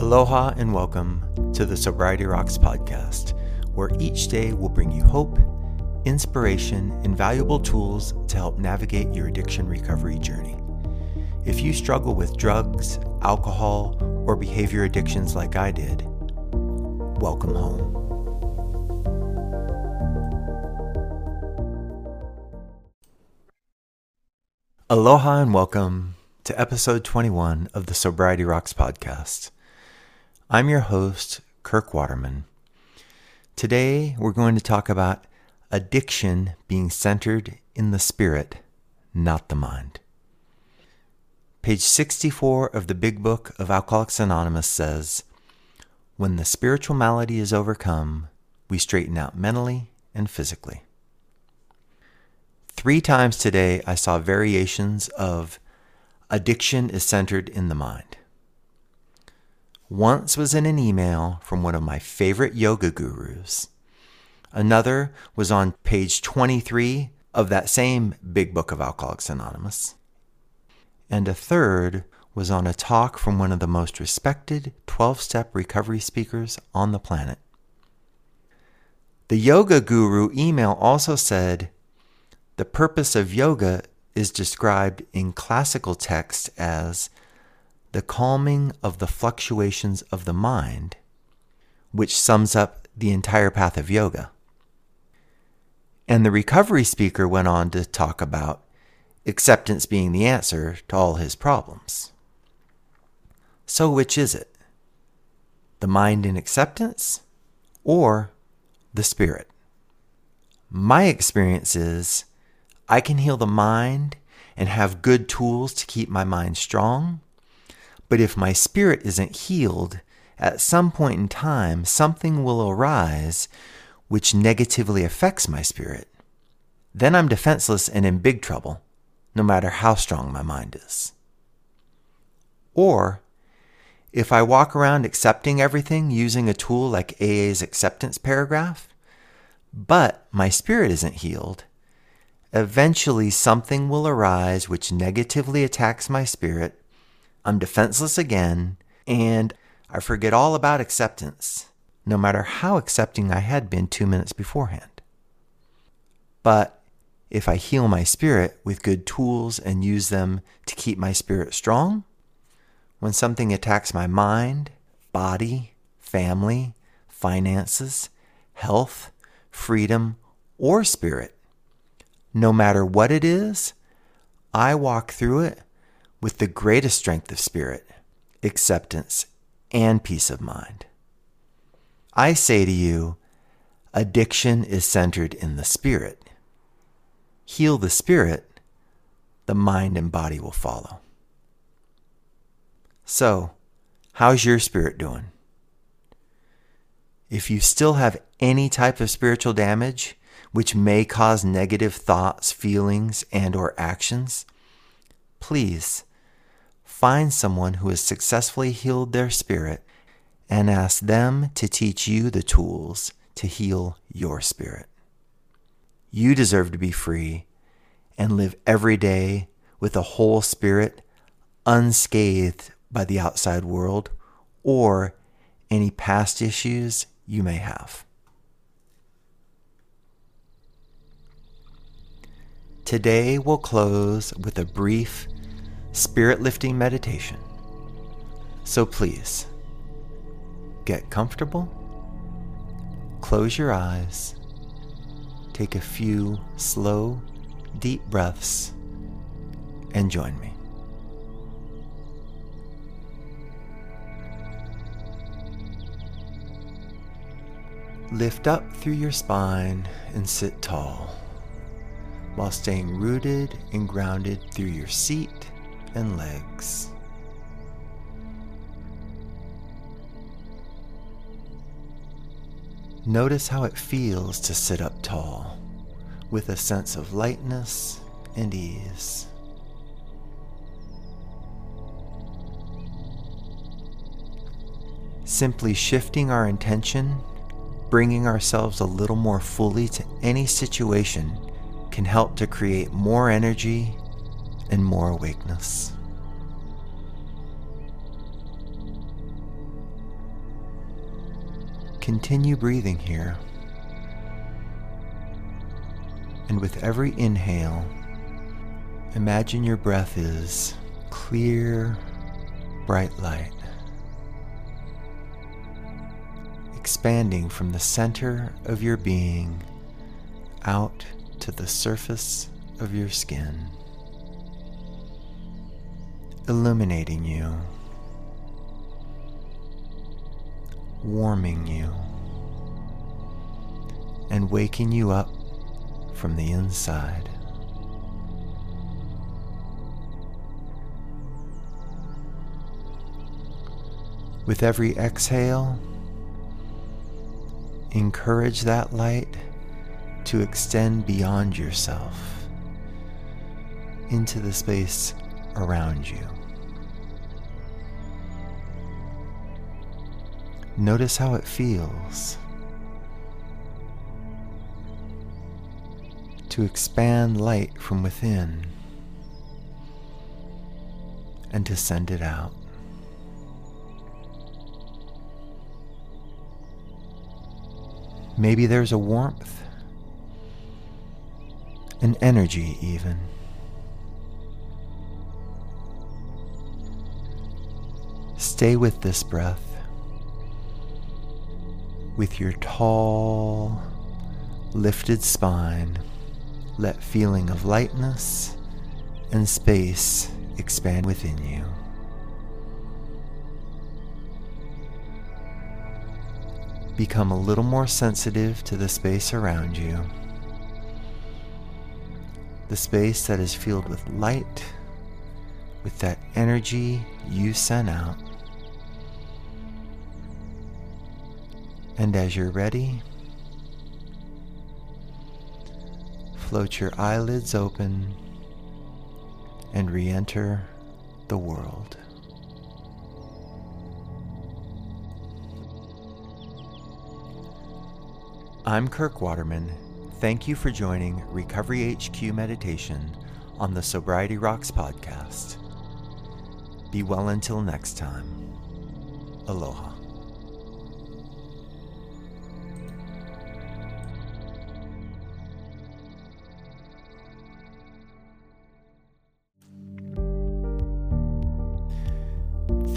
Aloha and welcome to the Sobriety Rocks podcast, where each day will bring you hope, inspiration, and valuable tools to help navigate your addiction recovery journey. If you struggle with drugs, alcohol, or behavior addictions like I did, welcome home. Aloha and welcome to episode 21 of the Sobriety Rocks podcast. I'm your host, Kirk Waterman. Today, we're going to talk about addiction being centered in the spirit, not the mind. Page 64 of the Big Book of Alcoholics Anonymous says When the spiritual malady is overcome, we straighten out mentally and physically. Three times today, I saw variations of addiction is centered in the mind once was in an email from one of my favorite yoga gurus. Another was on page 23 of that same big book of Alcoholics Anonymous. And a third was on a talk from one of the most respected 12 step recovery speakers on the planet. The yoga guru email also said the purpose of yoga is described in classical texts as the calming of the fluctuations of the mind, which sums up the entire path of yoga. And the recovery speaker went on to talk about acceptance being the answer to all his problems. So, which is it? The mind in acceptance or the spirit? My experience is I can heal the mind and have good tools to keep my mind strong but if my spirit isn't healed, at some point in time, something will arise which negatively affects my spirit. Then I'm defenseless and in big trouble, no matter how strong my mind is. Or, if I walk around accepting everything using a tool like AA's acceptance paragraph, but my spirit isn't healed, eventually something will arise which negatively attacks my spirit I'm defenseless again, and I forget all about acceptance, no matter how accepting I had been two minutes beforehand. But if I heal my spirit with good tools and use them to keep my spirit strong, when something attacks my mind, body, family, finances, health, freedom, or spirit, no matter what it is, I walk through it with the greatest strength of spirit, acceptance, and peace of mind. I say to you, addiction is centered in the spirit. Heal the spirit, the mind and body will follow. So, how's your spirit doing? If you still have any type of spiritual damage, which may cause negative thoughts, feelings, and or actions, please find someone who has successfully healed their spirit and ask them to teach you the tools to heal your spirit. You deserve to be free and live every day with a whole spirit, unscathed by the outside world or any past issues you may have. Today we'll close with a brief spirit lifting meditation. So please, get comfortable, close your eyes, take a few slow, deep breaths, and join me. Lift up through your spine and sit tall while staying rooted and grounded through your seat and legs. Notice how it feels to sit up tall with a sense of lightness and ease. Simply shifting our intention, bringing ourselves a little more fully to any situation can help to create more energy and more awakeness. continue breathing here. And with every inhale, imagine your breath is clear, bright light, expanding from the center of your being out to the surface of your skin, illuminating you, warming you, and waking you up from the inside. With every exhale, encourage that light to extend beyond yourself into the space around you. Notice how it feels to expand light from within and to send it out. Maybe there's a warmth, an energy, even. Stay with this breath, with your tall, lifted spine. Let feeling of lightness and space expand within you. become a little more sensitive to the space around you. The space that is filled with light, with that energy you sent out. And as you're ready, float your eyelids open and re enter the world. I'm Kirk Waterman. Thank you for joining Recovery HQ Meditation on the Sobriety Rocks podcast. Be well until next time. Aloha.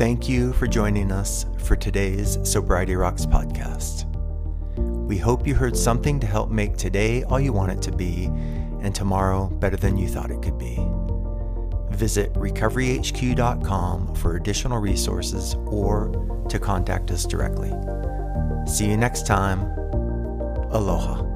Thank you for joining us for today's Sobriety Rocks podcast. We hope you heard something to help make today all you want it to be and tomorrow better than you thought it could be. Visit recoveryhq.com for additional resources or to contact us directly. See you next time. Aloha.